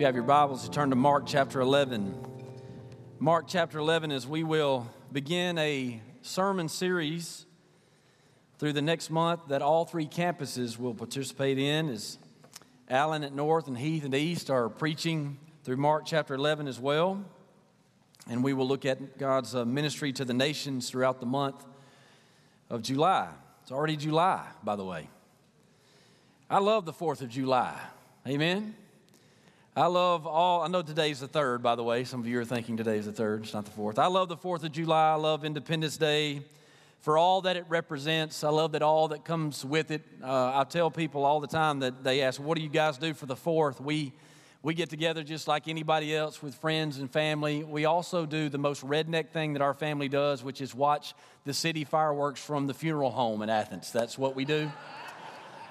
you have your Bibles, you turn to Mark chapter 11. Mark chapter 11, as we will begin a sermon series through the next month that all three campuses will participate in, as Allen at North and Heath at East are preaching through Mark chapter 11 as well. And we will look at God's uh, ministry to the nations throughout the month of July. It's already July, by the way. I love the 4th of July. Amen. I love all, I know today's the third, by the way. Some of you are thinking today's the third, it's not the fourth. I love the 4th of July. I love Independence Day for all that it represents. I love that all that comes with it. Uh, I tell people all the time that they ask, What do you guys do for the 4th? We, we get together just like anybody else with friends and family. We also do the most redneck thing that our family does, which is watch the city fireworks from the funeral home in Athens. That's what we do.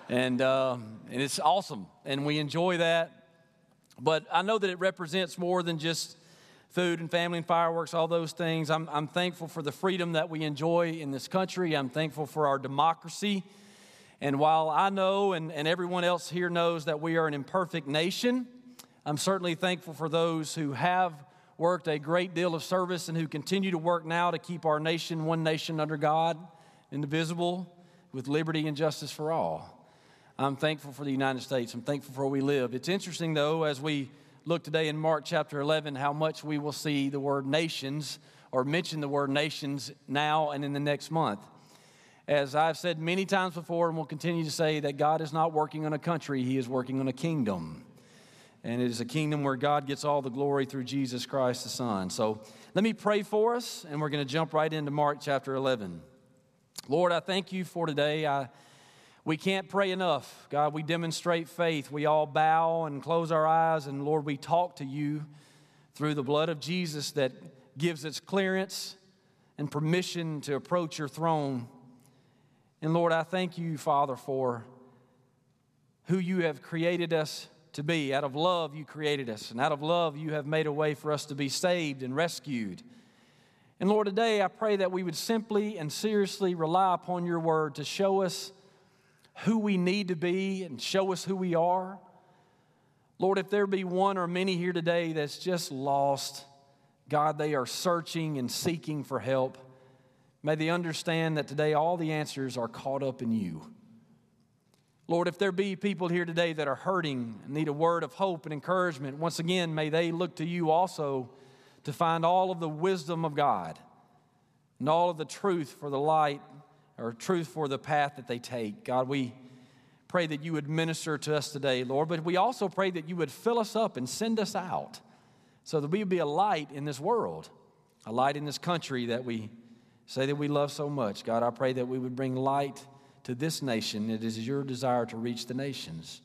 and, uh, and it's awesome. And we enjoy that. But I know that it represents more than just food and family and fireworks, all those things. I'm, I'm thankful for the freedom that we enjoy in this country. I'm thankful for our democracy. And while I know and, and everyone else here knows that we are an imperfect nation, I'm certainly thankful for those who have worked a great deal of service and who continue to work now to keep our nation one nation under God, indivisible, with liberty and justice for all. I'm thankful for the United States. I'm thankful for where we live. It's interesting, though, as we look today in Mark chapter 11, how much we will see the word nations or mention the word nations now and in the next month. As I've said many times before, and will continue to say, that God is not working on a country, He is working on a kingdom. And it is a kingdom where God gets all the glory through Jesus Christ the Son. So let me pray for us, and we're going to jump right into Mark chapter 11. Lord, I thank you for today. I we can't pray enough. God, we demonstrate faith. We all bow and close our eyes, and Lord, we talk to you through the blood of Jesus that gives us clearance and permission to approach your throne. And Lord, I thank you, Father, for who you have created us to be. Out of love, you created us, and out of love, you have made a way for us to be saved and rescued. And Lord, today I pray that we would simply and seriously rely upon your word to show us who we need to be and show us who we are. Lord, if there be one or many here today that's just lost, God, they are searching and seeking for help. May they understand that today all the answers are caught up in you. Lord, if there be people here today that are hurting and need a word of hope and encouragement, once again, may they look to you also to find all of the wisdom of God and all of the truth for the light or truth for the path that they take. God, we pray that you would minister to us today, Lord, but we also pray that you would fill us up and send us out so that we would be a light in this world, a light in this country that we say that we love so much. God, I pray that we would bring light to this nation. It is your desire to reach the nations.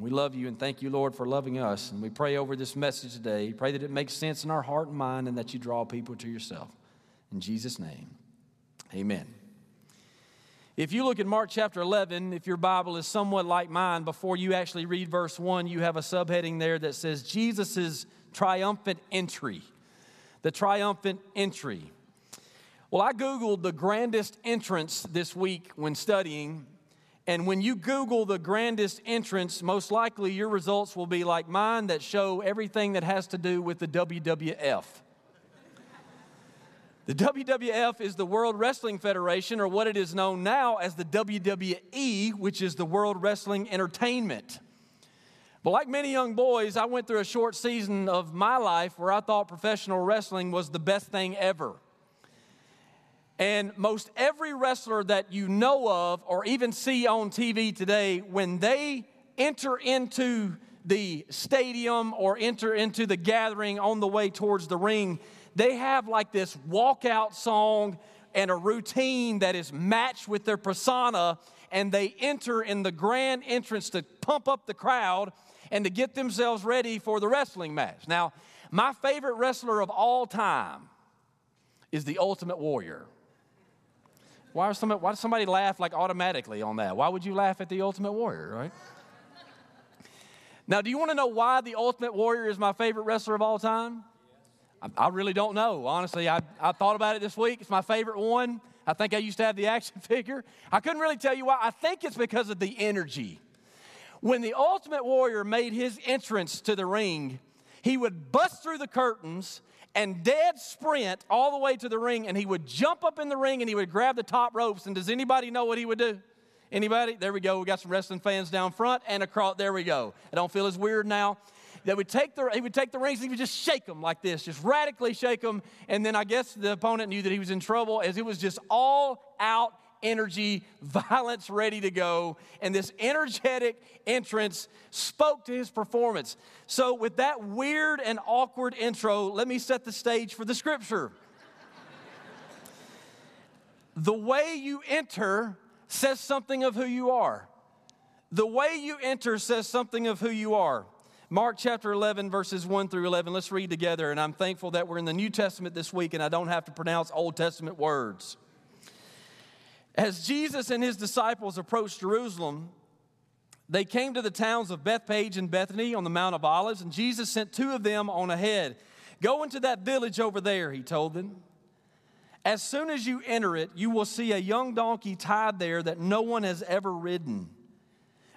We love you and thank you, Lord, for loving us. And we pray over this message today. Pray that it makes sense in our heart and mind and that you draw people to yourself. In Jesus' name, amen. If you look at Mark chapter 11, if your Bible is somewhat like mine, before you actually read verse 1, you have a subheading there that says Jesus' triumphant entry. The triumphant entry. Well, I Googled the grandest entrance this week when studying, and when you Google the grandest entrance, most likely your results will be like mine that show everything that has to do with the WWF. The WWF is the World Wrestling Federation, or what it is known now as the WWE, which is the World Wrestling Entertainment. But like many young boys, I went through a short season of my life where I thought professional wrestling was the best thing ever. And most every wrestler that you know of or even see on TV today, when they enter into the stadium or enter into the gathering on the way towards the ring, they have like this walkout song and a routine that is matched with their persona, and they enter in the grand entrance to pump up the crowd and to get themselves ready for the wrestling match. Now, my favorite wrestler of all time is the Ultimate Warrior. Why, why does somebody laugh like automatically on that? Why would you laugh at the Ultimate Warrior, right? Now, do you want to know why the Ultimate Warrior is my favorite wrestler of all time? I, really don't know. Honestly, I, I thought about it this week. It's my favorite one. I think I used to have the action figure. I couldn't really tell you why. I think it's because of the energy. When the Ultimate Warrior made his entrance to the ring, he would bust through the curtains and dead sprint all the way to the ring, and he would jump up in the ring and he would grab the top ropes. And does anybody know what he would do? Anybody? There we go. We got some wrestling fans down front and across. There we go. I don't feel as weird now. That would take the he would take the rings and he would just shake them like this, just radically shake them. And then I guess the opponent knew that he was in trouble as it was just all out energy, violence ready to go. And this energetic entrance spoke to his performance. So, with that weird and awkward intro, let me set the stage for the scripture. the way you enter says something of who you are. The way you enter says something of who you are. Mark chapter 11, verses 1 through 11. Let's read together. And I'm thankful that we're in the New Testament this week and I don't have to pronounce Old Testament words. As Jesus and his disciples approached Jerusalem, they came to the towns of Bethphage and Bethany on the Mount of Olives, and Jesus sent two of them on ahead. Go into that village over there, he told them. As soon as you enter it, you will see a young donkey tied there that no one has ever ridden.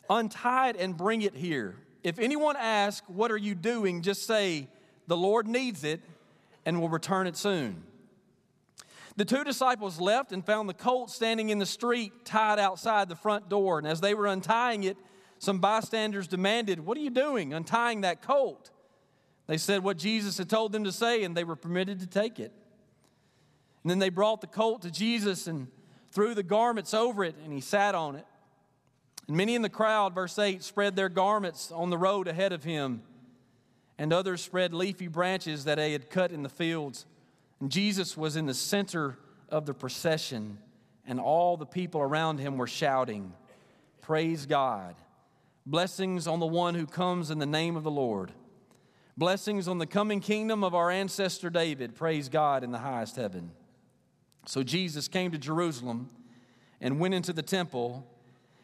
Untie it and bring it here. If anyone asks, What are you doing? just say, The Lord needs it and will return it soon. The two disciples left and found the colt standing in the street, tied outside the front door. And as they were untying it, some bystanders demanded, What are you doing, untying that colt? They said what Jesus had told them to say, and they were permitted to take it. And then they brought the colt to Jesus and threw the garments over it, and he sat on it. And many in the crowd, verse 8, spread their garments on the road ahead of him, and others spread leafy branches that they had cut in the fields. And Jesus was in the center of the procession, and all the people around him were shouting, Praise God! Blessings on the one who comes in the name of the Lord. Blessings on the coming kingdom of our ancestor David. Praise God in the highest heaven. So Jesus came to Jerusalem and went into the temple.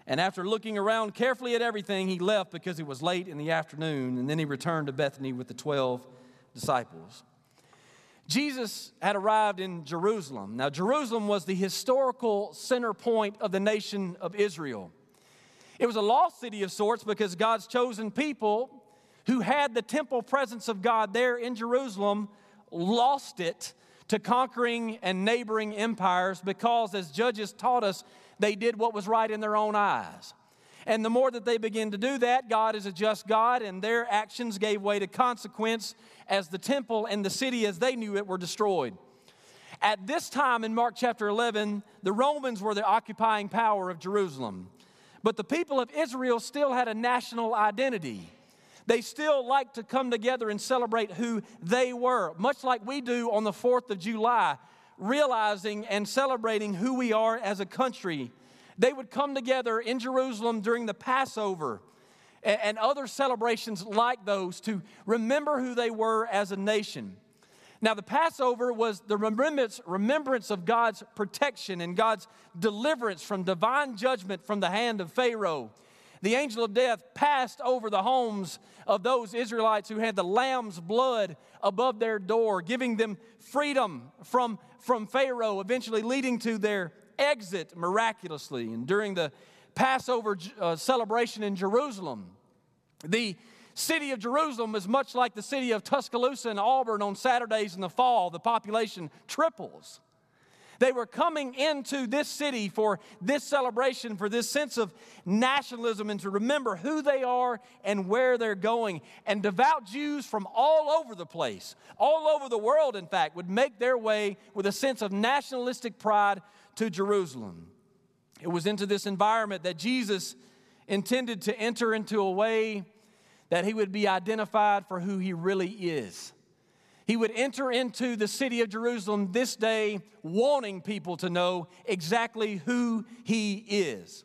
And after looking around carefully at everything, he left because it was late in the afternoon. And then he returned to Bethany with the 12 disciples. Jesus had arrived in Jerusalem. Now, Jerusalem was the historical center point of the nation of Israel. It was a lost city of sorts because God's chosen people who had the temple presence of God there in Jerusalem lost it to conquering and neighboring empires because, as Judges taught us, they did what was right in their own eyes. And the more that they begin to do that, God is a just God, and their actions gave way to consequence as the temple and the city as they knew it were destroyed. At this time in Mark chapter 11, the Romans were the occupying power of Jerusalem. But the people of Israel still had a national identity. They still liked to come together and celebrate who they were, much like we do on the 4th of July, realizing and celebrating who we are as a country they would come together in Jerusalem during the Passover and, other celebrations like those to remember who they were as a nation. Now, the Passover was the remembrance, remembrance of God's protection and God's deliverance from divine judgment from the hand of Pharaoh. The angel of death passed over the homes of those Israelites who had the lamb's blood above their door, giving them freedom from, from Pharaoh, eventually leading to their exit miraculously. And during the Passover uh, celebration in Jerusalem, the city of Jerusalem is much like the city of Tuscaloosa and Auburn on Saturdays in the fall. The population triples. They were coming into this city for this celebration, for this sense of nationalism, and to remember who they are and where they're going. And devout Jews from all over the place, all over the world, in fact, would make their way with a sense of nationalistic pride to Jerusalem. It was into this environment that Jesus intended to enter into a way that he would be identified for who he really is. He would enter into the city of Jerusalem this day wanting people to know exactly who he is.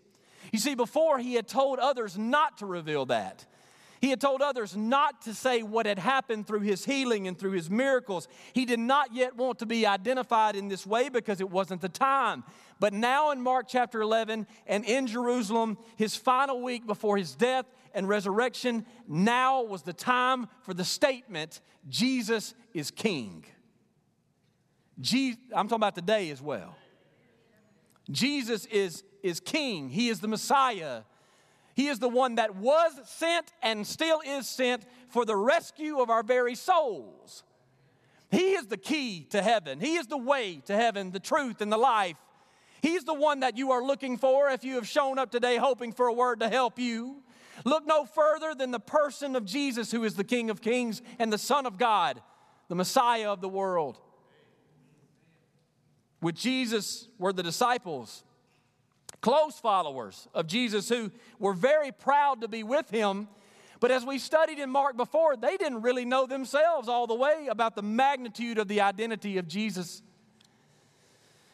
You see, before he had told others not to reveal that. He had told others not to say what had happened through his healing and through his miracles. He did not yet want to be identified in this way because it wasn't the time. But now in Mark chapter 11 and in Jerusalem, his final week before his death and resurrection, now was the time for the statement Jesus is king. I'm talking about today as well. Jesus is, is king, he is the Messiah. He is the one that was sent and still is sent for the rescue of our very souls. He is the key to heaven. He is the way to heaven, the truth, and the life. He's the one that you are looking for if you have shown up today hoping for a word to help you. Look no further than the person of Jesus, who is the King of Kings and the Son of God, the Messiah of the world. With Jesus were the disciples, close followers of Jesus, who were very proud to be with him. But as we studied in Mark before, they didn't really know themselves all the way about the magnitude of the identity of Jesus.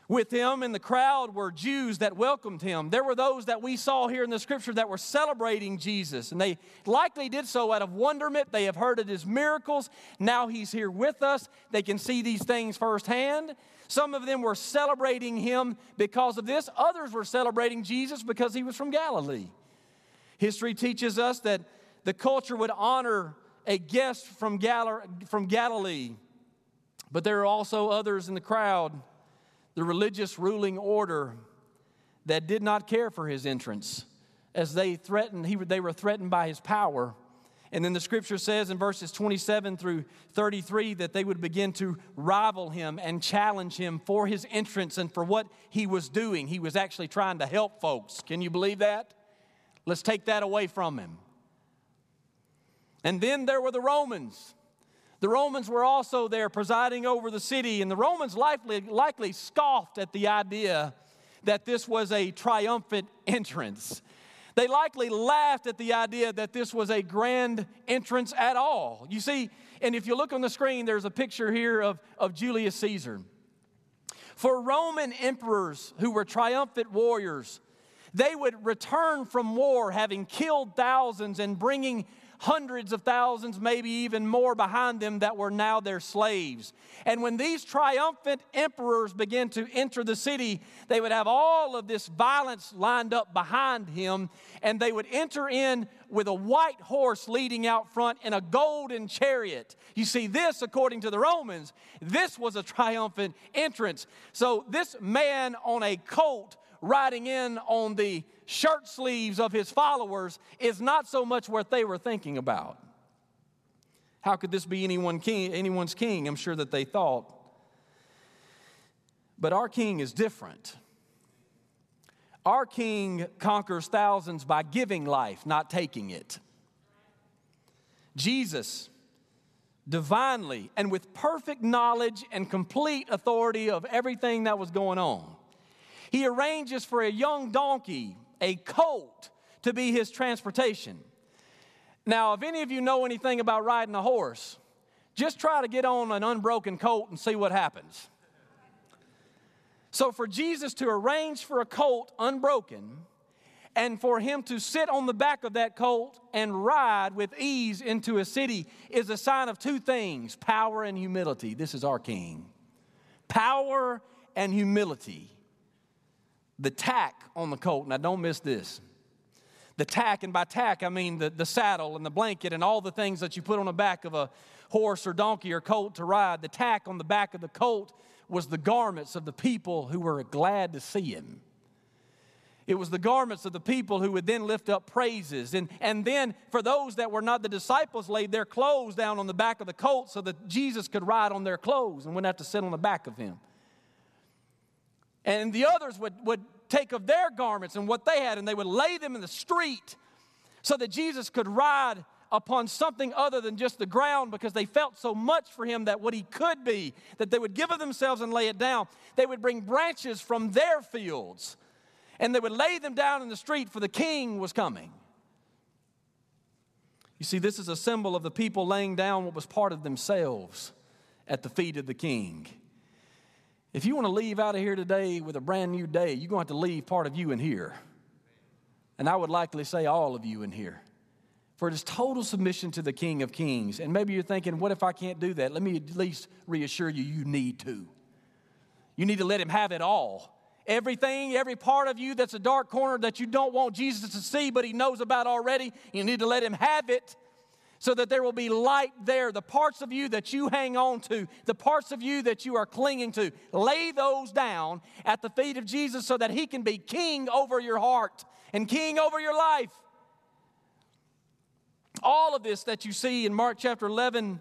With him in the crowd were Jews that welcomed him. There were those that we saw here in the scripture that were celebrating Jesus, and they likely did so out of wonderment. They have heard of his miracles. Now he's here with us. They can see these things firsthand. Some of them were celebrating him because of this, others were celebrating Jesus because he was from Galilee. History teaches us that the culture would honor a guest from, Gal- from Galilee, but there are also others in the crowd the religious ruling order that did not care for his entrance as they threatened he, they were threatened by his power. And then the scripture says in verses 27 through 33 that they would begin to rival him and challenge him for his entrance and for what he was doing. He was actually trying to help folks. Can you believe that? Let's take that away from him. And then there were the romans the Romans were also there presiding over the city, and the Romans likely, likely scoffed at the idea that this was a triumphant entrance. They likely laughed at the idea that this was a grand entrance at all. You see, and if you look on the screen, there's a picture here of, of Julius Caesar. For Roman emperors who were triumphant warriors, they would return from war having killed thousands and bringing hundreds of thousands, maybe even more behind them that were now their slaves. And when these triumphant emperors began to enter the city, they would have all of this violence lined up behind him, and they would enter in with a white horse leading out front in a golden chariot. You see, this, according to the Romans, this was a triumphant entrance. So, this man on a colt riding in on the shirt sleeves of his followers is not so much what they were thinking about. How could this be anyone king, anyone's king? I'm sure that they thought. But our king is different. Our king conquers thousands by giving life, not taking it. Jesus, divinely and with perfect knowledge and complete authority of everything that was going on, he arranges for a young donkey a colt to be his transportation. Now, if any of you know anything about riding a horse, just try to get on an unbroken colt and see what happens. So, for Jesus to arrange for a colt unbroken, and for him to sit on the back of that colt and ride with ease into a city is a sign of two things power and humility. This is our king. Power and humility the tack on the colt. Now, don't miss this. The tack, and by tack, I mean the, the saddle and the blanket and all the things that you put on the back of a horse or donkey or colt to ride. The tack on the back of the colt was the garments of the people who were glad to see him. It was the garments of the people who would then lift up praises. And, and then, for those that were not the disciples, laid their clothes down on the back of the colt so that Jesus could ride on their clothes and wouldn't have to sit on the back of him. And the others would, would take of their garments and what they had, and they would lay them in the street so that Jesus could ride upon something other than just the ground because they felt so much for him that what he could be, that they would give of themselves and lay it down. They would bring branches from their fields and they would lay them down in the street for the king was coming. You see, this is a symbol of the people laying down what was part of themselves at the feet of the king. If you want to leave out of here today with a brand new day, you're going to have to leave part of you in here. And I would likely say all of you in here. For it is total submission to the King of Kings. And maybe you're thinking, what if I can't do that? Let me at least reassure you, you need to. You need to let Him have it all. Everything, every part of you that's a dark corner that you don't want Jesus to see, but He knows about already, you need to let Him have it so that there will be light there. The parts of you that you hang on to, the parts of you that you are clinging to, lay those down at the feet of Jesus so that He can be king over your heart and king over your life. All of this that you see in Mark chapter 11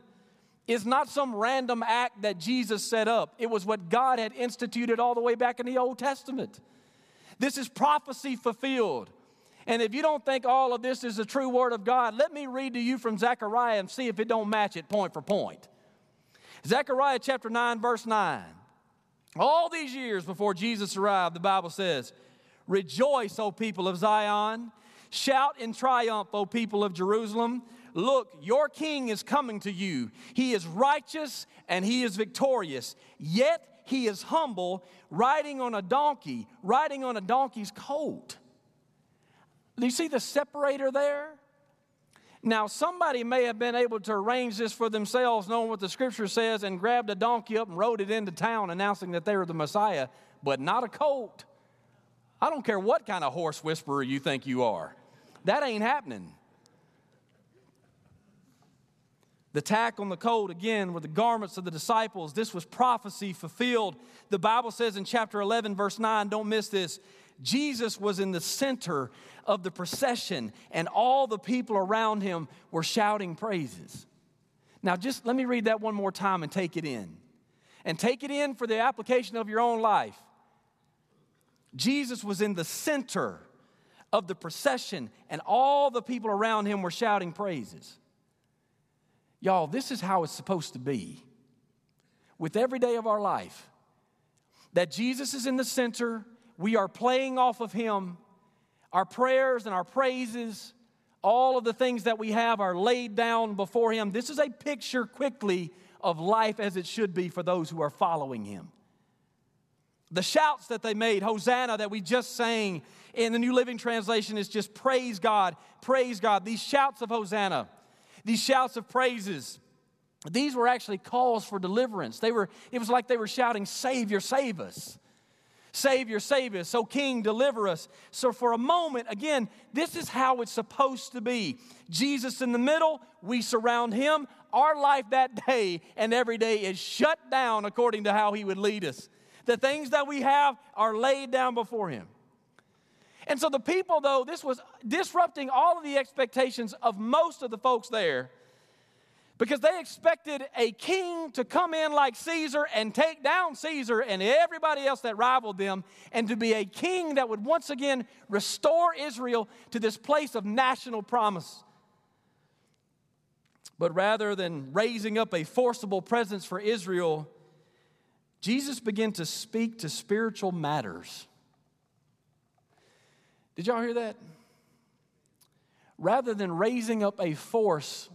is not some random act that Jesus set up. It was what God had instituted all the way back in the Old Testament. This is prophecy fulfilled. And if you don't think all of this is the true word of God, let me read to you from Zechariah and see if it don't match it point for point. Zechariah chapter 9 verse 9. All these years before Jesus arrived, the Bible says, "Rejoice, O people of Zion, shout in triumph, O people of Jerusalem." Look, your king is coming to you. He is righteous and he is victorious. Yet he is humble, riding on a donkey, riding on a donkey's coat. Do you see the separator there? Now, somebody may have been able to arrange this for themselves, knowing what the scripture says, and grabbed a donkey up and rode it into town, announcing that they were the Messiah, but not a colt. I don't care what kind of horse whisperer you think you are, that ain't happening. The tack on the colt, again, were the garments of the disciples. This was prophecy fulfilled. The Bible says in chapter 11, verse 9, don't miss this. Jesus was in the center of the procession, and all the people around him were shouting praises. Now, just let me read that one more time and take it in. And take it in for the application of your own life. Jesus was in the center of the procession, and all the people around him were shouting praises. Y'all, this is how it's supposed to be with every day of our life. That Jesus is in the center, we are playing off of Him. Our prayers and our praises, all of the things that we have are laid down before Him. This is a picture quickly of life as it should be for those who are following Him. The shouts that they made, Hosanna, that we just sang in the New Living Translation, is just praise God, praise God. These shouts of Hosanna these shouts of praises, these were actually calls for deliverance. They were, it was like they were shouting, Savior, save us. Savior, save us. So, King, deliver us. So, for a moment, again, this is how it's supposed to be. Jesus in the middle, we surround him. Our life that day and every day is shut down according to how he would lead us. The things that we have are laid down before him. And so the people, though, this was disrupting all of the expectations of most of the folks there because they expected a king to come in like Caesar and take down Caesar and everybody else that rivaled them, and to be a king that would once again restore Israel to this place of national promise. But rather than raising up a forcible presence for Israel, Jesus began to speak to spiritual matters. Did y'all hear that? Rather than raising up a force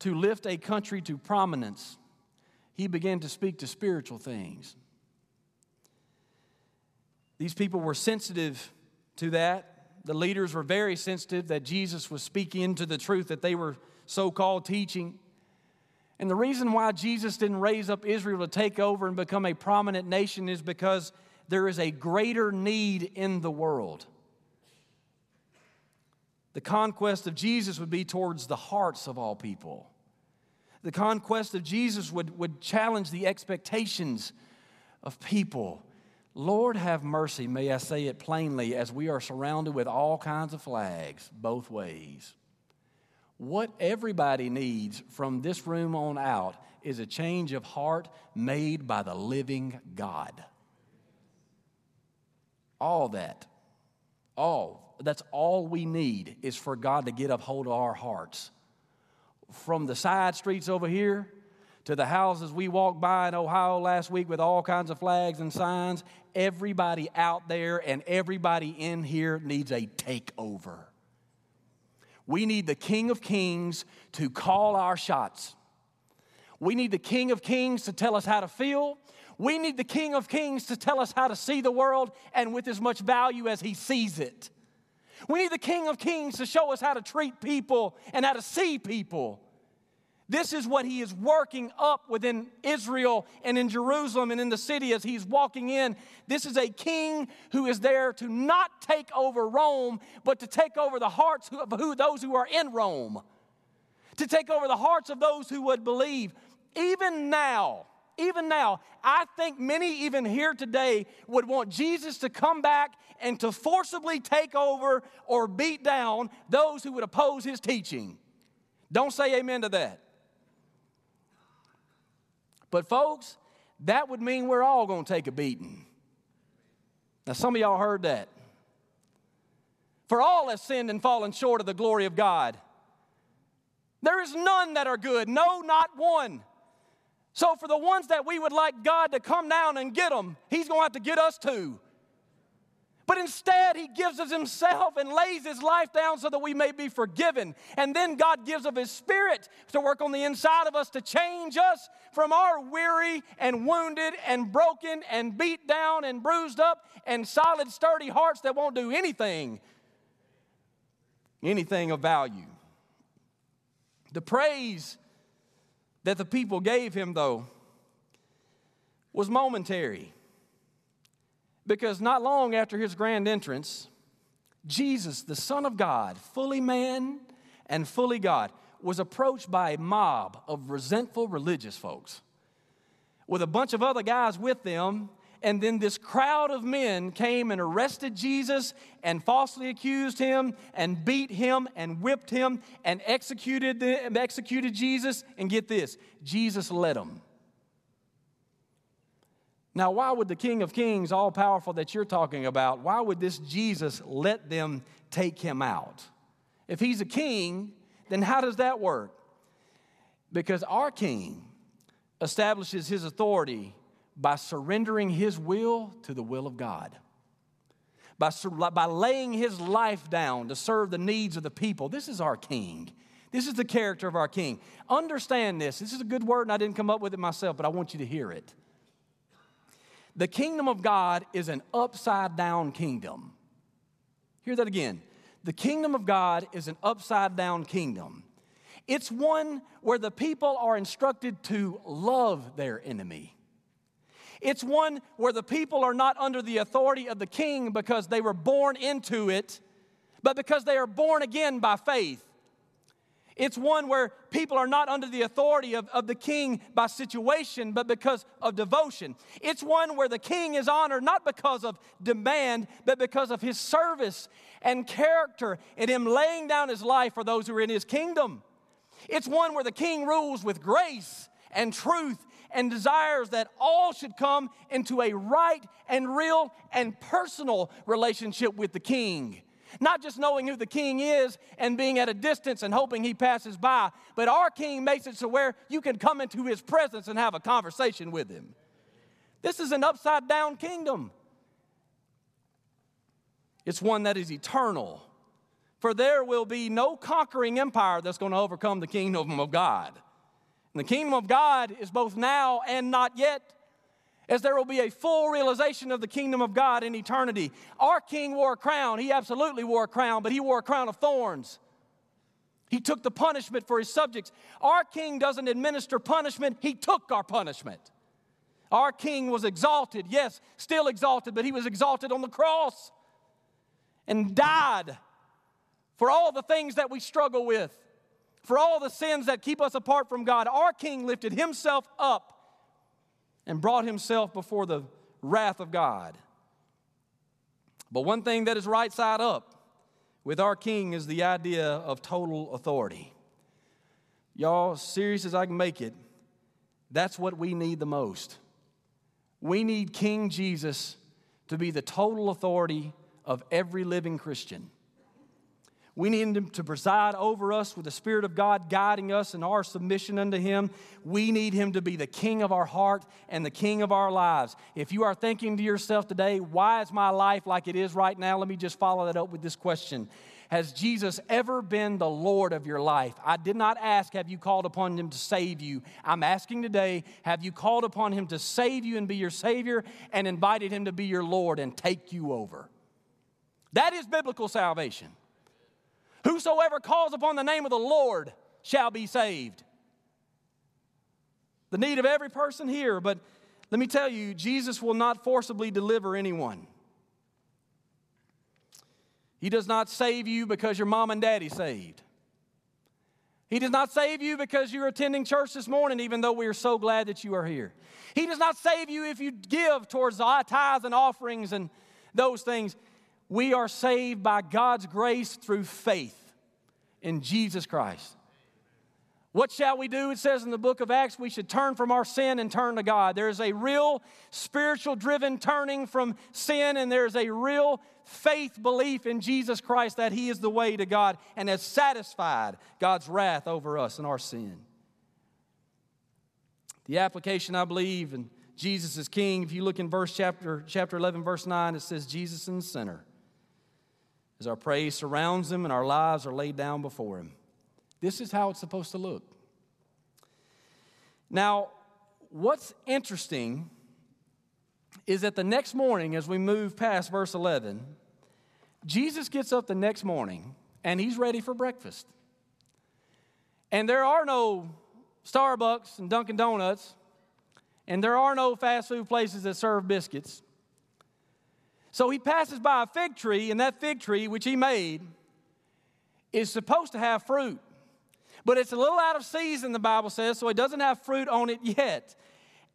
to lift a country to prominence, he began to speak to spiritual things. These people were sensitive to that. The leaders were very sensitive that Jesus was speaking into the truth that they were so called teaching. And the reason why Jesus didn't raise up Israel to take over and become a prominent nation is because there is a greater need in the world. The conquest of Jesus would be towards the hearts of all people. The conquest of Jesus would, would challenge the expectations of people. Lord, have mercy, may I say it plainly, as we are surrounded with all kinds of flags both ways. What everybody needs from this room on out is a change of heart made by the living God. All that, all, that's all we need is for God to get up hold of our hearts. From the side streets over here to the houses we walked by in Ohio last week with all kinds of flags and signs, everybody out there and everybody in here needs a takeover. We need the King of Kings to call our shots. We need the King of Kings to tell us how to feel. We need the King of Kings to tell us how to see the world and with as much value as he sees it. We need the King of Kings to show us how to treat people and how to see people. This is what he is working up within Israel and in Jerusalem and in the city as he's walking in. This is a king who is there to not take over Rome, but to take over the hearts of who, those who are in Rome, to take over the hearts of those who would believe. Even now, even now, I think many even here today would want Jesus to come back and to forcibly take over or beat down those who would oppose his teaching. Don't say amen to that. But, folks, that would mean we're all going to take a beating. Now, some of y'all heard that. For all have sinned and fallen short of the glory of God. There is none that are good, no, not one. So, for the ones that we would like God to come down and get them, He's going to have to get us too. But instead, He gives us Himself and lays His life down so that we may be forgiven. And then God gives of His Spirit to work on the inside of us to change us from our weary and wounded and broken and beat down and bruised up and solid, sturdy hearts that won't do anything, anything of value. The praise that the people gave him, though, was momentary. Because not long after his grand entrance, Jesus, the Son of God, fully man and fully God, was approached by a mob of resentful religious folks with a bunch of other guys with them and then this crowd of men came and arrested Jesus and falsely accused him and beat him and whipped him and executed, executed Jesus. And get this Jesus led them. Now, why would the King of Kings, all powerful that you're talking about, why would this Jesus let them take him out? If he's a king, then how does that work? Because our king establishes his authority by surrendering his will to the will of God. By, by laying his life down to serve the needs of the people. This is our king. This is the character of our king. Understand this. This is a good word, and I didn't come up with it myself, but I want you to hear it. The kingdom of God is an upside down kingdom. Hear that again. The kingdom of God is an upside down kingdom. It's one where the people are instructed to love their enemy. It's one where the people are not under the authority of the king because they were born into it, but because they are born again by faith. It's one where people are not under the authority of, of the king by situation, but because of devotion. It's one where the king is honored not because of demand, but because of his service and character and him laying down his life for those who are in his kingdom. It's one where the king rules with grace and truth and desires that all should come into a right and real and personal relationship with the king. Not just knowing who the king is and being at a distance and hoping he passes by, but our king makes it so where you can come into his presence and have a conversation with him. This is an upside down kingdom. It's one that is eternal. For there will be no conquering empire that's going to overcome the kingdom of God. And the kingdom of God is both now and not yet, as there will be a full realization of the kingdom of God in eternity. Our king wore a crown. He absolutely wore a crown, but he wore a crown of thorns. He took the punishment for his subjects. Our king doesn't administer punishment, he took our punishment. Our king was exalted, yes, still exalted, but he was exalted on the cross and died for all the things that we struggle with for all the sins that keep us apart from God, our King lifted himself up and brought himself before the wrath of God. But one thing that is right side up with our King is the idea of total authority. Y'all, serious as I can make it, that's what we need the most. We need King Jesus to be the total authority of every living Christian. We need Him to preside over us with the Spirit of God guiding us in our submission unto Him. We need Him to be the King of our heart and the King of our lives. If you are thinking to yourself today, why is my life like it is right now? Let me just follow that up with this question. Has Jesus ever been the Lord of your life? I did not ask, have you called upon Him to save you? I'm asking today, have you called upon Him to save you and be your Savior and invited Him to be your Lord and take you over? That is biblical salvation. Whosoever calls upon the name of the Lord shall be saved. The need of every person here, but let me tell you, Jesus will not forcibly deliver anyone. He does not save you because your mom and daddy saved. He does not save you because you're attending church this morning, even though we are so glad that you are here. He does not save you if you give towards tithes and offerings and those things. We are saved by God's grace through faith in Jesus Christ. What shall we do? It says in the book of Acts, we should turn from our sin and turn to God. There is a real spiritual driven turning from sin, and there's a real faith belief in Jesus Christ that He is the way to God and has satisfied God's wrath over us and our sin. The application, I believe, in Jesus is King. If you look in verse chapter, chapter 11, verse 9, it says, Jesus the center. As our praise surrounds Him and our lives are laid down before Him. This is how it's supposed to look. Now, what's interesting is that the next morning, as we move past verse 11, Jesus gets up the next morning and he's ready for breakfast. And there are no Starbucks and Dunkin' Donuts, and there are no fast food places that serve biscuits. So he passes by a fig tree, and that fig tree, which he made, is supposed to have fruit. But it's a little out of season, the Bible says, so it doesn't have fruit on it yet.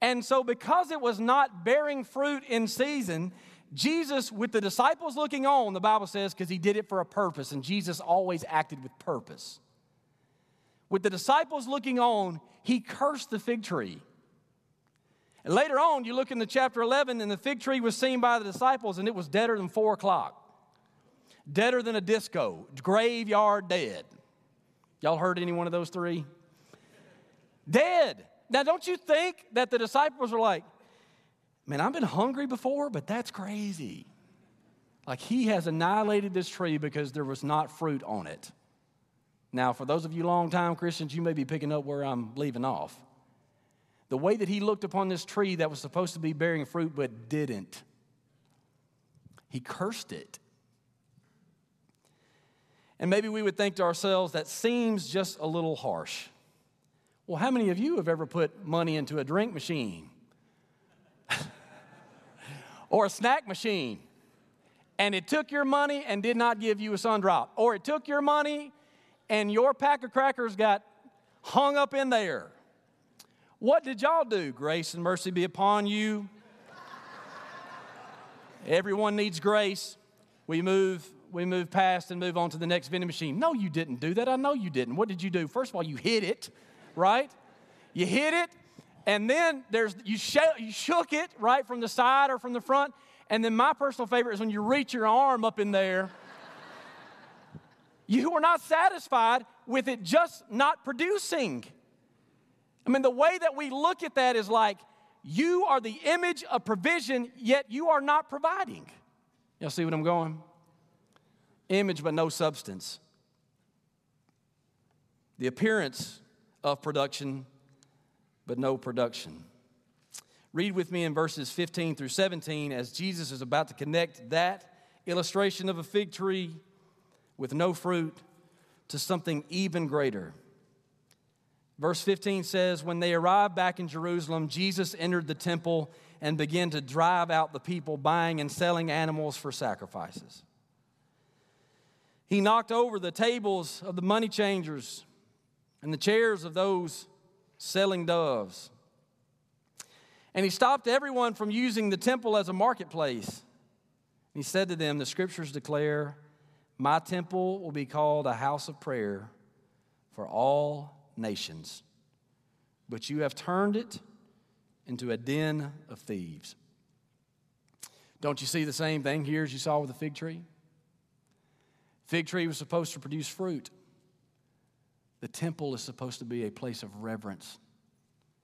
And so, because it was not bearing fruit in season, Jesus, with the disciples looking on, the Bible says, because he did it for a purpose, and Jesus always acted with purpose. With the disciples looking on, he cursed the fig tree. And later on, you look in the chapter 11, and the fig tree was seen by the disciples, and it was deader than four o'clock, deader than a disco, graveyard dead. Y'all heard any one of those three? Dead. Now, don't you think that the disciples were like, man, I've been hungry before, but that's crazy. Like, he has annihilated this tree because there was not fruit on it. Now, for those of you long-time Christians, you may be picking up where I'm leaving off. The way that he looked upon this tree that was supposed to be bearing fruit but didn't, he cursed it. And maybe we would think to ourselves, that seems just a little harsh. Well, how many of you have ever put money into a drink machine or a snack machine and it took your money and did not give you a sun drop? Or it took your money and your pack of crackers got hung up in there? What did y'all do? Grace and mercy be upon you. Everyone needs grace. We move we move past and move on to the next vending machine. No, you didn't do that. I know you didn't. What did you do? First of all, you hit it, right? You hit it, and then there's you, sh- you shook it right from the side or from the front. And then my personal favorite is when you reach your arm up in there. you were not satisfied with it just not producing. I mean, the way that we look at that is like you are the image of provision, yet you are not providing. Y'all see what I'm going? image but no substance. The appearance of production but no production. Read with me in verses 15 through 17 as Jesus is about to connect that illustration of a fig tree with no fruit to something even greater. Verse 15 says, When they arrived back in Jerusalem, Jesus entered the temple and began to drive out the people buying and selling animals for sacrifices. He knocked over the tables of the money changers and the chairs of those selling doves. And he stopped everyone from using the temple as a marketplace. He said to them, The scriptures declare, My temple will be called a house of prayer for all nations, but you have turned it into a den of thieves. Don't you see the same thing here as you saw with the fig tree? Fig tree was supposed to produce fruit. The temple is supposed to be a place of reverence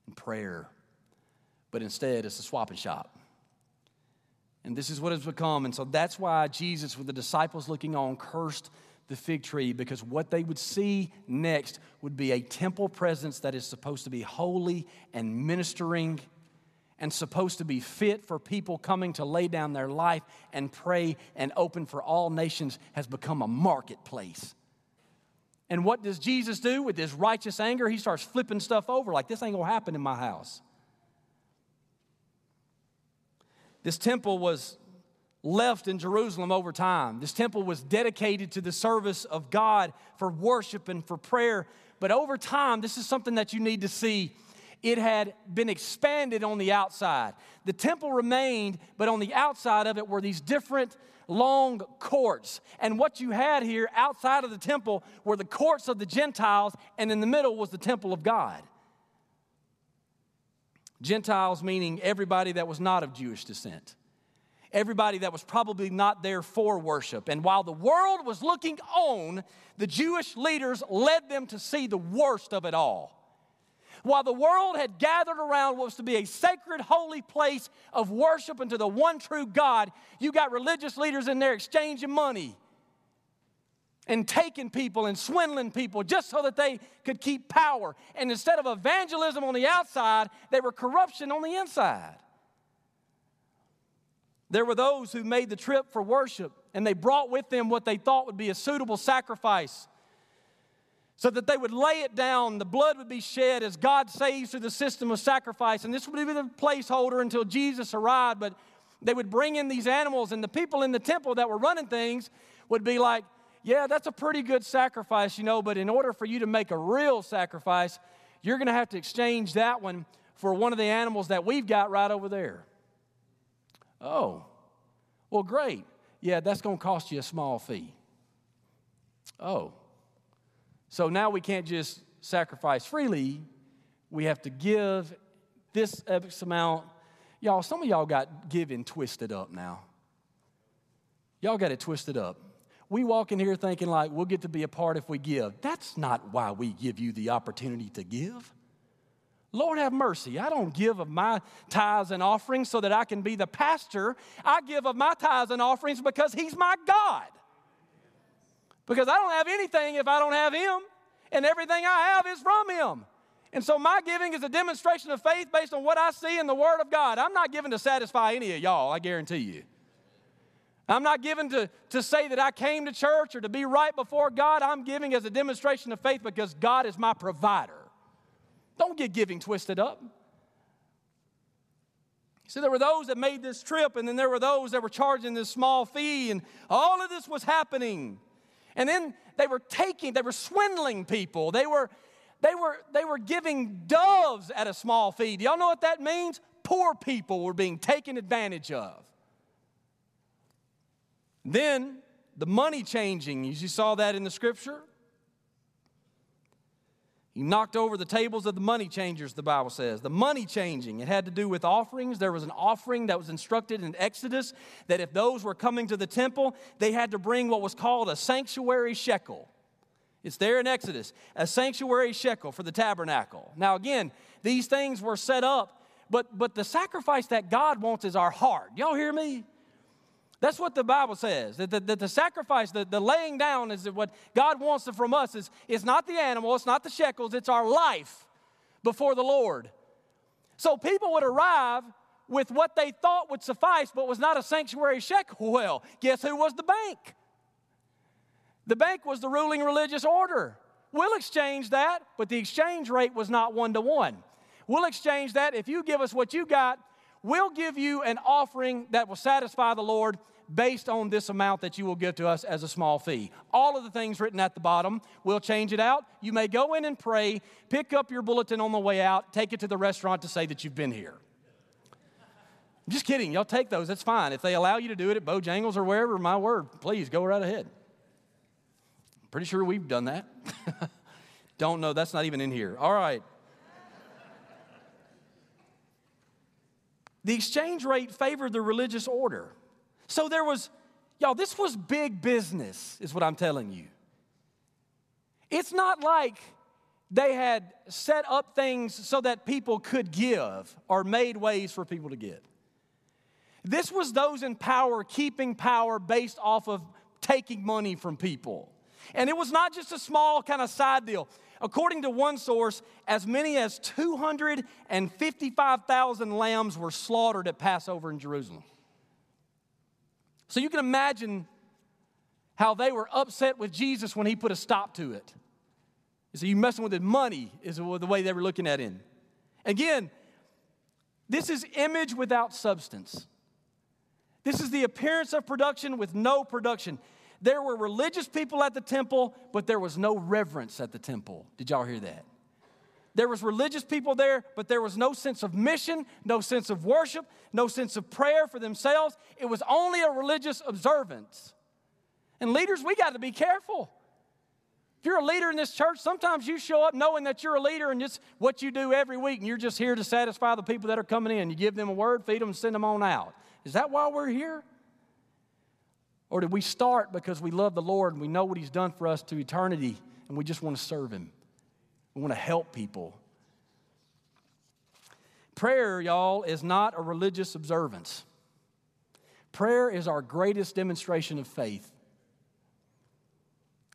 and prayer, but instead it's a swapping shop. And this is what it's become. And so that's why Jesus, with the disciples looking on, cursed the fig tree because what they would see next would be a temple presence that is supposed to be holy and ministering and supposed to be fit for people coming to lay down their life and pray and open for all nations has become a marketplace. And what does Jesus do with his righteous anger? He starts flipping stuff over like this ain't gonna happen in my house. This temple was left in Jerusalem over time. This temple was dedicated to the service of God for worship and for prayer, But over time, this is something that you need to see. It had been expanded on the outside. The temple remained, but on the outside of it were these different long courts. And what you had here outside of the temple were the courts of the Gentiles, and in the middle was the temple of God. Gentiles meaning everybody that was not of Jewish descent everybody that was probably not there for worship. And while the world was looking on, the Jewish leaders led them to see the worst of it all. While the world had gathered around what was to be a sacred, holy place of worship unto the one true God, you got religious leaders in there exchanging money and taking people and swindling people just so that they could keep power. And instead of evangelism on the outside, they were corruption on the inside. There were those who made the trip for worship and they brought with them what they thought would be a suitable sacrifice so that they would lay it down. The blood would be shed as God saves through the system of sacrifice. And this would be the placeholder until Jesus arrived. But they would bring in these animals, and the people in the temple that were running things would be like, Yeah, that's a pretty good sacrifice, you know, but in order for you to make a real sacrifice, you're going to have to exchange that one for one of the animals that we've got right over there. Oh, well, great. Yeah, that's going to cost you a small fee. Oh, so now we can't just sacrifice freely. We have to give this X amount. Y'all, some of y'all got giving twisted up now. Y'all got it twisted up. We walk in here thinking like we'll get to be a part if we give. That's not why we give you the opportunity to give. Lord have mercy. I don't give of my tithes and offerings so that I can be the pastor. I give of my tithes and offerings because He's my God. Because I don't have anything if I don't have Him, and everything I have is from Him. And so my giving is a demonstration of faith based on what I see in the Word of God. I'm not giving to satisfy any of y'all, I guarantee you. I'm not giving to, to say that I came to church or to be right before God. I'm giving as a demonstration of faith because God is my provider. Don't get giving twisted up. See, there were those that made this trip, and then there were those that were charging this small fee, and all of this was happening. And then they were taking, they were swindling people. They were, they were, they were giving doves at a small fee. Do y'all know what that means? Poor people were being taken advantage of. Then the money changing, you saw that in the scripture. He knocked over the tables of the money changers, the Bible says. The money changing, it had to do with offerings. There was an offering that was instructed in Exodus that if those were coming to the temple, they had to bring what was called a sanctuary shekel. It's there in Exodus, a sanctuary shekel for the tabernacle. Now, again, these things were set up, but, but the sacrifice that God wants is our heart. Y'all hear me? That's what the Bible says. That the, the, the, sacrifice, the, the laying down is what God wants from us. Is, it's not the animal, it's not the shekels, it's our life before the Lord. So people would arrive with what they thought would suffice, but was not a sanctuary shekel. Well, guess who was the bank? The bank was the ruling religious order. We'll exchange that, but the exchange rate was not one to one. We'll exchange that. If you give us what you got, we'll give you an offering that will satisfy the Lord based on this amount that you will give to us as a small fee. All of the things written at the bottom, we'll change it out. You may go in and pray, pick up your bulletin on the way out, take it to the restaurant to say that you've been here. I'm just kidding. Y'all take those. That's fine. If they allow you to do it at Bojangles or wherever, my word, please go right ahead. I'm Pretty sure we've done that. Don't know. That's not even in here. All right. The exchange rate favored the religious order. So there was, y'all, this was big business, is what I'm telling you. It's not like they had set up things so that people could give or made ways for people to give. This was those in power keeping power based off of taking money from people. And it was not just a small kind of side deal. According to one source, as many as 255,000 lambs were slaughtered at Passover in Jerusalem. So you can imagine how they were upset with Jesus when he put a stop to it. So you messing with his money is the way they were looking at him. Again, this is image without substance. This is the appearance of production with no production. There were religious people at the temple, but there was no reverence at the temple. Did y'all hear that? There was religious people there, but there was no sense of mission, no sense of worship, no sense of prayer for themselves. It was only a religious observance. And leaders, we got to be careful. If you're a leader in this church, sometimes you show up knowing that you're a leader and it's what you do every week, and you're just here to satisfy the people that are coming in. You give them a word, feed them, and send them on out. Is that why we're here? Or did we start because we love the Lord and we know what He's done for us to eternity and we just want to serve Him? We want to help people. Prayer, y'all, is not a religious observance. Prayer is our greatest demonstration of faith.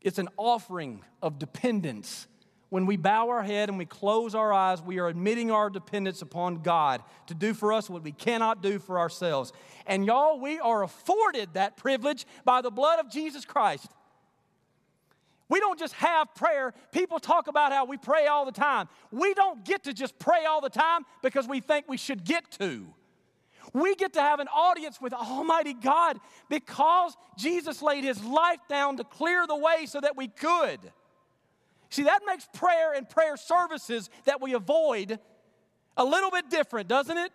It's an offering of dependence. When we bow our head and we close our eyes, we are admitting our dependence upon God to do for us what we cannot do for ourselves. And y'all, we are afforded that privilege by the blood of Jesus Christ. We don't just have prayer. People talk about how we pray all the time. We don't get to just pray all the time because we think we should get to. We get to have an audience with Almighty God because Jesus laid his life down to clear the way so that we could. See, that makes prayer and prayer services that we avoid a little bit different, doesn't it?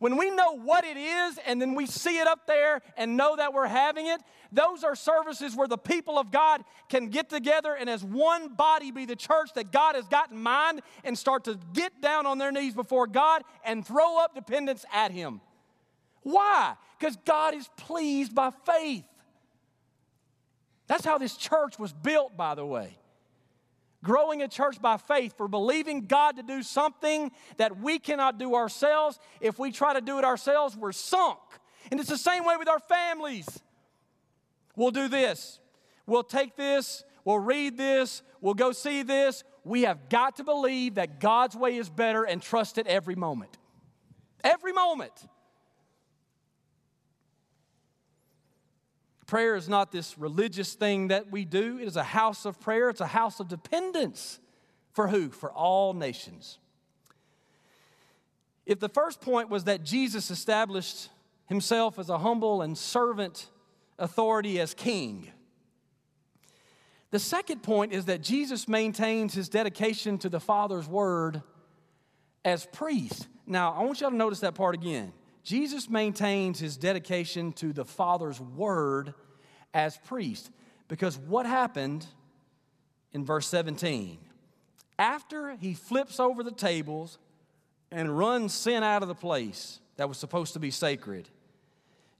When we know what it is and then we see it up there and know that we're having it, those are services where the people of God can get together and as one body be the church that God has got in mind and start to get down on their knees before God and throw up dependence at Him. Why? Because God is pleased by faith. That's how this church was built, by the way growing a church by faith, for believing God to do something that we cannot do ourselves. If we try to do it ourselves, we're sunk. And it's the same way with our families. We'll do this, we'll take this, we'll read this, we'll go see this. We have got to believe that God's way is better and trust it every moment. Every moment. Prayer is not this religious thing that we do, it is a house of prayer, it's a house of dependence. For who? For all nations. If the first point was that Jesus established himself as a humble and servant authority as king, the second point is that Jesus maintains his dedication to the Father's word as priest. Now, I want you all to notice that part again. Jesus maintains his dedication to the Father's word as priest. Because what happened in verse 17? After he flips over the tables and runs sin out of the place that was supposed to be sacred,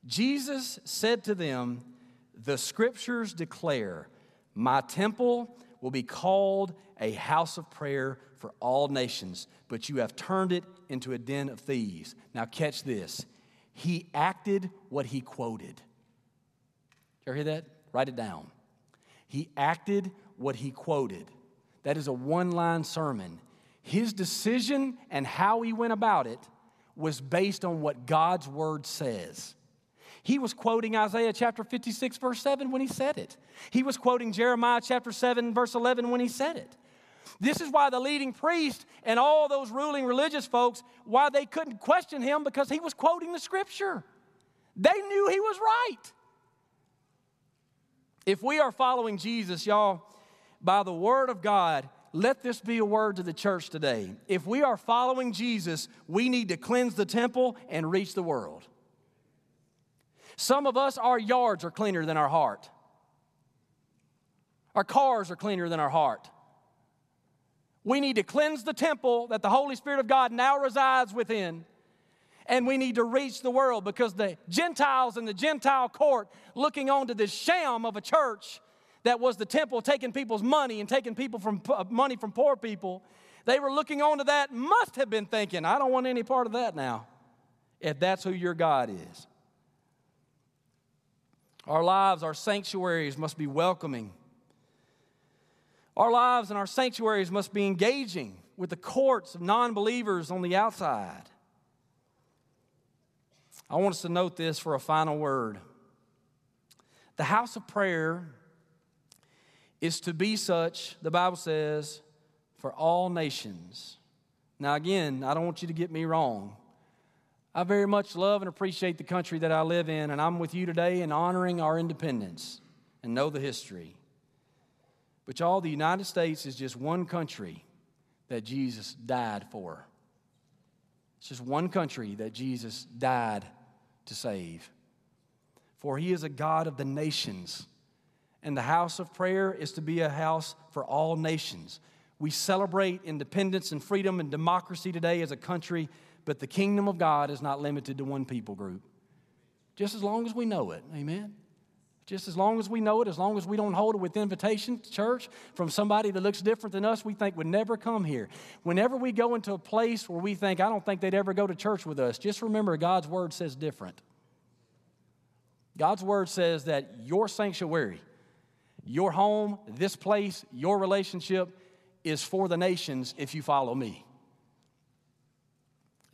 Jesus said to them, The scriptures declare, My temple will be called a house of prayer for all nations, but you have turned it into a den of thieves. Now, catch this. He acted what he quoted. You ever hear that? Write it down. He acted what he quoted. That is a one line sermon. His decision and how he went about it was based on what God's word says. He was quoting Isaiah chapter 56, verse 7 when he said it. He was quoting Jeremiah chapter 7, verse 11 when he said it. This is why the leading priest and all those ruling religious folks, why they couldn't question him because he was quoting the scripture. They knew he was right. If we are following Jesus, y'all, by the word of God, let this be a word to the church today. If we are following Jesus, we need to cleanse the temple and reach the world. Some of us, our yards are cleaner than our heart. Our cars are cleaner than our heart. We need to cleanse the temple that the Holy Spirit of God now resides within. And we need to reach the world because the Gentiles in the Gentile court looking on to this sham of a church that was the temple taking people's money and taking people from uh, money from poor people, they were looking on to that, must have been thinking, I don't want any part of that now, if that's who your God is. Our lives, our sanctuaries must be welcoming our lives and our sanctuaries must be engaging with the courts of non believers on the outside. I want us to note this for a final word. The house of prayer is to be such, the Bible says, for all nations. Now, again, I don't want you to get me wrong. I very much love and appreciate the country that I live in, and I'm with you today in honoring our independence. and know the history. But y'all, the United States is just one country that Jesus died for. It's just one country that Jesus died to save. For he is a God of the nations, and the house of prayer is to be a house for all nations. We celebrate independence and freedom and democracy today as a country, but the kingdom of God is not limited to one people group. Just as long as we know it, amen? Just as long as we know it, as long as we don't hold it with invitation to church from somebody that looks different than us, we think would never come here. Whenever we go into a place where we think, I don't think they'd ever go to church with us, just remember God's word says different. God's word says that your sanctuary, your home, this place, your relationship is for the nations if you follow me.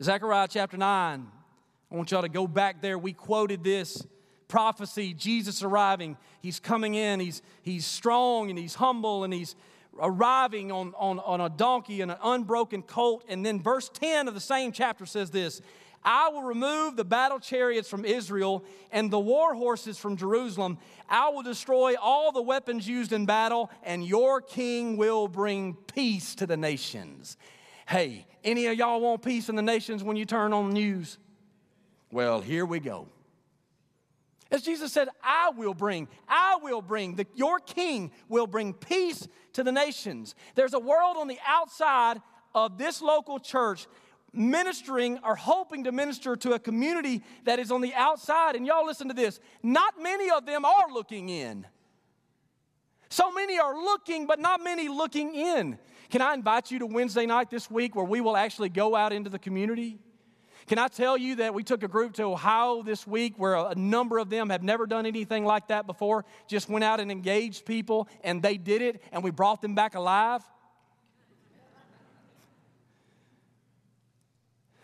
Zechariah chapter 9, I want y'all to go back there. We quoted this prophecy, Jesus arriving. He's coming in, he's, he's strong and he's humble and he's arriving on, on, on a donkey and an unbroken colt. And then verse 10 of the same chapter says this I will remove the battle chariots from Israel and the war horses from Jerusalem. I will destroy all the weapons used in battle, and your king will bring peace to the nations. Hey, any of y'all want peace in the nations when you turn on the news? Well, here we go. As Jesus said, I will bring, I will bring, the, your king will bring peace to the nations. There's a world on the outside of this local church ministering or hoping to minister to a community that is on the outside. And y'all listen to this not many of them are looking in. So many are looking, but not many looking in. Can I invite you to Wednesday night this week where we will actually go out into the community? Can I tell you that we took a group to Ohio this week where a number of them have never done anything like that before, just went out and engaged people and they did it and we brought them back alive?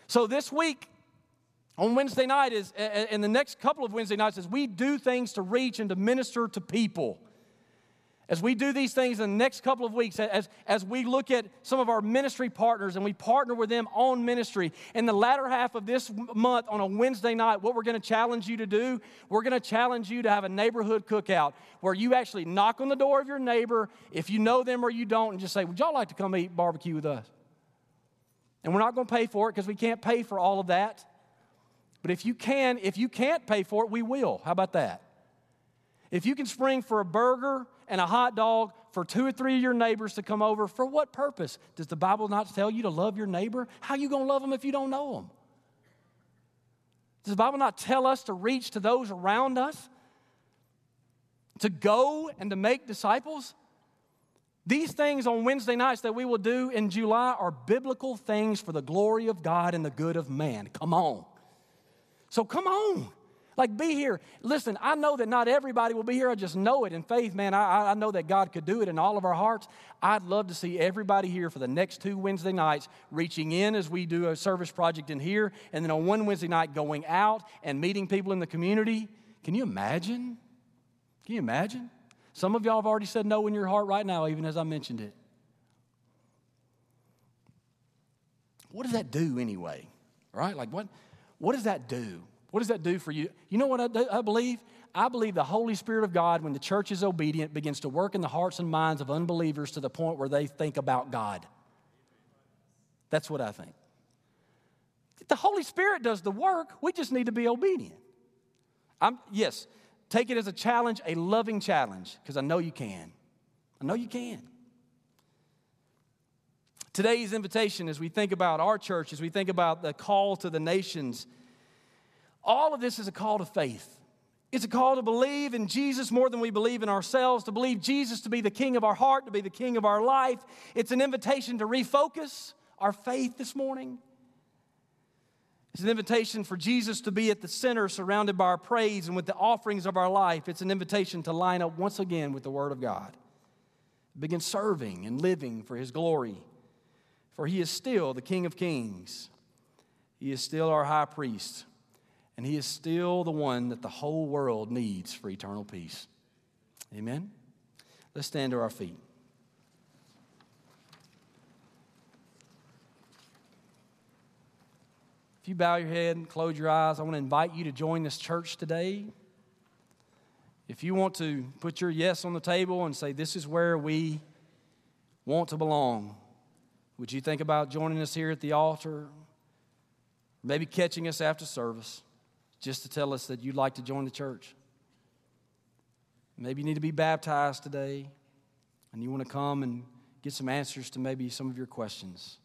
So this week, on Wednesday night is, and the next couple of Wednesday nights, as we do things to reach and to minister to people. As we do these things in the next couple of weeks, as, as we look at some of our ministry partners and we partner with them on ministry, in the latter half of this month on a Wednesday night, what we're going to challenge you to do, we're going to challenge you to have a neighborhood cookout where you actually knock on the door of your neighbor, if you know them or you don't, and just say, Would y'all like to come eat barbecue with us? And we're not going to pay for it because we can't pay for all of that. But if you can, if you can't pay for it, we will. How about that? If you can spring for a burger and a hot dog for two or three of your neighbors to come over, for what purpose? Does the Bible not tell you to love your neighbor? How you going to love them if you don't know them? Does the Bible not tell us to reach to those around us? To go and to make disciples? These things on Wednesday nights that we will do in July are biblical things for the glory of God and the good of man. Come on. So come on. Like, be here. Listen, I know that not everybody will be here. I just know it in faith, man. I, I know that God could do it in all of our hearts. I'd love to see everybody here for the next two Wednesday nights, reaching in as we do a service project in here, and then on one Wednesday night, going out and meeting people in the community. Can you imagine? Can you imagine? Some of y'all have already said no in your heart right now, even as I mentioned it. What does that do anyway? Right? Like, what, what does that do? What does that do for you? You know what I, do, I believe? I believe the Holy Spirit of God, when the church is obedient, begins to work in the hearts and minds of unbelievers to the point where they think about God. That's what I think. The Holy Spirit does the work, we just need to be obedient. I'm, yes, Take it as a challenge, a loving challenge, because I know you can. I know you can. Today's invitation, as we think about our church, as we think about the call to the nations, all of this is a call to faith. It's a call to believe in Jesus more than we believe in ourselves, to believe Jesus to be the king of our heart, to be the king of our life. It's an invitation to refocus our faith this morning. It's an invitation for Jesus to be at the center, surrounded by our praise and with the offerings of our life. It's an invitation to line up once again with the Word of God. Begin serving and living for His glory. For He is still the King of Kings, He is still our high priest, and He is still the one that the whole world needs for eternal peace. Amen? Let's stand to our feet. If you bow your head and close your eyes, I want to invite you to join this church today. If you want to put your yes on the table and say, This is where we want to belong, would you think about joining us here at the altar? Maybe catching us after service just to tell us that you'd like to join the church. Maybe you need to be baptized today and you want to come and get some answers to maybe some of your questions.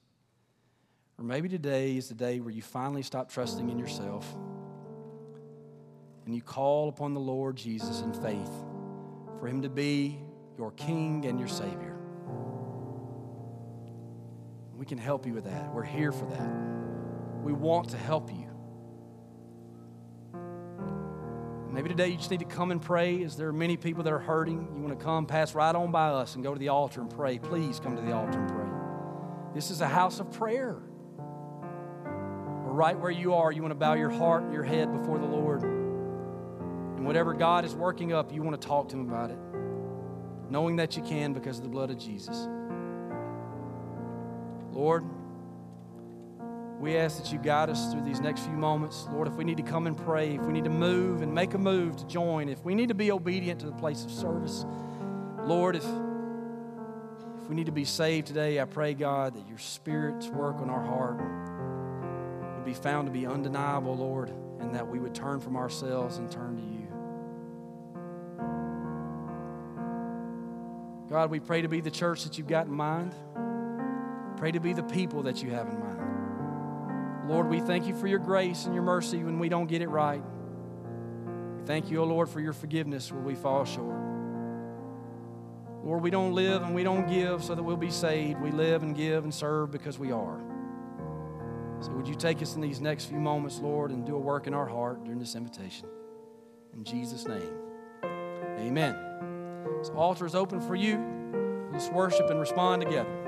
Or maybe today is the day where you finally stop trusting in yourself and you call upon the Lord Jesus in faith for him to be your King and your Savior. We can help you with that. We're here for that. We want to help you. Maybe today you just need to come and pray. As there are many people that are hurting, you want to come, pass right on by us, and go to the altar and pray. Please come to the altar and pray. This is a house of prayer. Right where you are, you want to bow your heart and your head before the Lord. And whatever God is working up, you want to talk to Him about it, knowing that you can because of the blood of Jesus. Lord, we ask that you guide us through these next few moments. Lord, if we need to come and pray, if we need to move and make a move to join, if we need to be obedient to the place of service, Lord, if, if we need to be saved today, I pray, God, that your Spirit's work on our heart would be found to be undeniable, Lord, and that we would turn from ourselves and turn to you. God, we pray to be the church that you've got in mind. Pray to be the people that you have in mind. Lord, we thank you for your grace and your mercy when we don't get it right. Thank you, O oh Lord, for your forgiveness when we fall short. Lord, we don't live and we don't give so that we'll be saved. We live and give and serve because we are. So would you take us in these next few moments, Lord, and do a work in our heart during this invitation? In Jesus' name, amen. This altar is open for you. Let's worship and respond together.